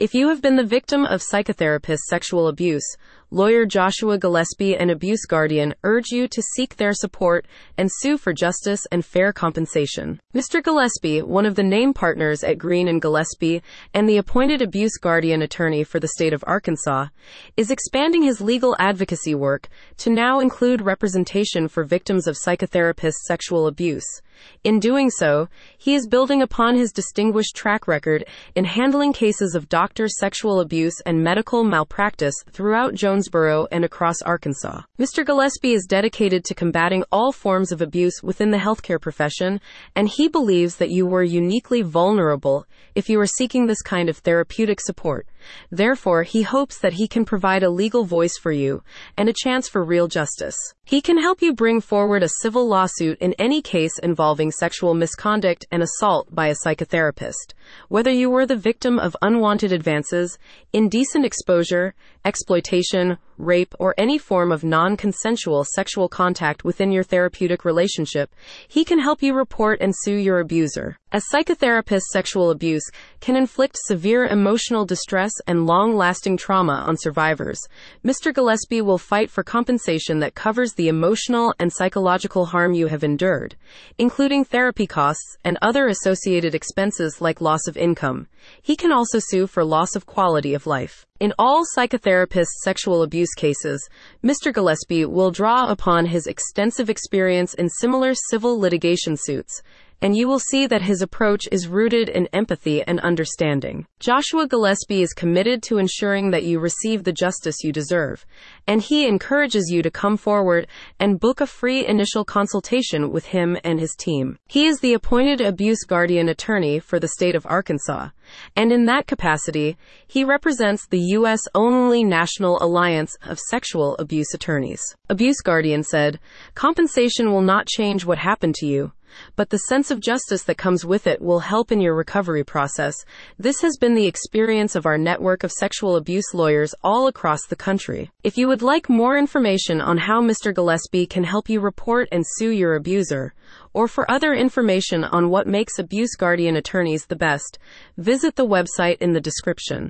If you have been the victim of psychotherapist sexual abuse, lawyer Joshua Gillispie and Abuse Guardian urge you to seek their support and sue for justice and fair compensation. Mr. Gillispie, one of the name partners at Green and Gillispie and the appointed Abuse Guardian attorney for the state of Arkansas, is expanding his legal advocacy work to now include representation for victims of psychotherapist sexual abuse. In doing so, he is building upon his distinguished track record in handling cases of doctor sexual abuse and medical malpractice throughout Jonesboro and across Arkansas. Mr. Gillispie is dedicated to combating all forms of abuse within the healthcare profession, and he believes that you were uniquely vulnerable if you were seeking this kind of therapeutic support. Therefore, he hopes that he can provide a legal voice for you and a chance for real justice. He can help you bring forward a civil lawsuit in any case involving sexual misconduct and assault by a psychotherapist. Whether you were the victim of unwanted advances, indecent exposure, exploitation, rape, or any form of non consensual sexual contact within your therapeutic relationship, he can help you report and sue your abuser. As psychotherapist, sexual abuse can inflict severe emotional distress and long lasting trauma on survivors. Mr. Gillispie will fight for compensation that covers the emotional and psychological harm you have endured, including therapy costs and other associated expenses like loss of income. He can also sue for loss of quality of life. In all psychotherapist sexual abuse cases, Mr. Gillispie will draw upon his extensive experience in similar civil litigation suits and you will see that his approach is rooted in empathy and understanding. Joshua Gillispie is committed to ensuring that you receive the justice you deserve, and he encourages you to come forward and book a free initial consultation with him and his team. He is the appointed abuse guardian attorney for the state of Arkansas, and in that capacity, he represents the U.S. only National Alliance of Sexual Abuse Attorneys. Abuse Guardian said, Compensation will not change what happened to you but the sense of justice that comes with it will help in your recovery process. This has been the experience of our network of sexual abuse lawyers all across the country. If you would like more information on how Mr. Gillispie can help you report and sue your abuser, or for other information on what makes abuse guardian attorneys the best, visit the website in the description.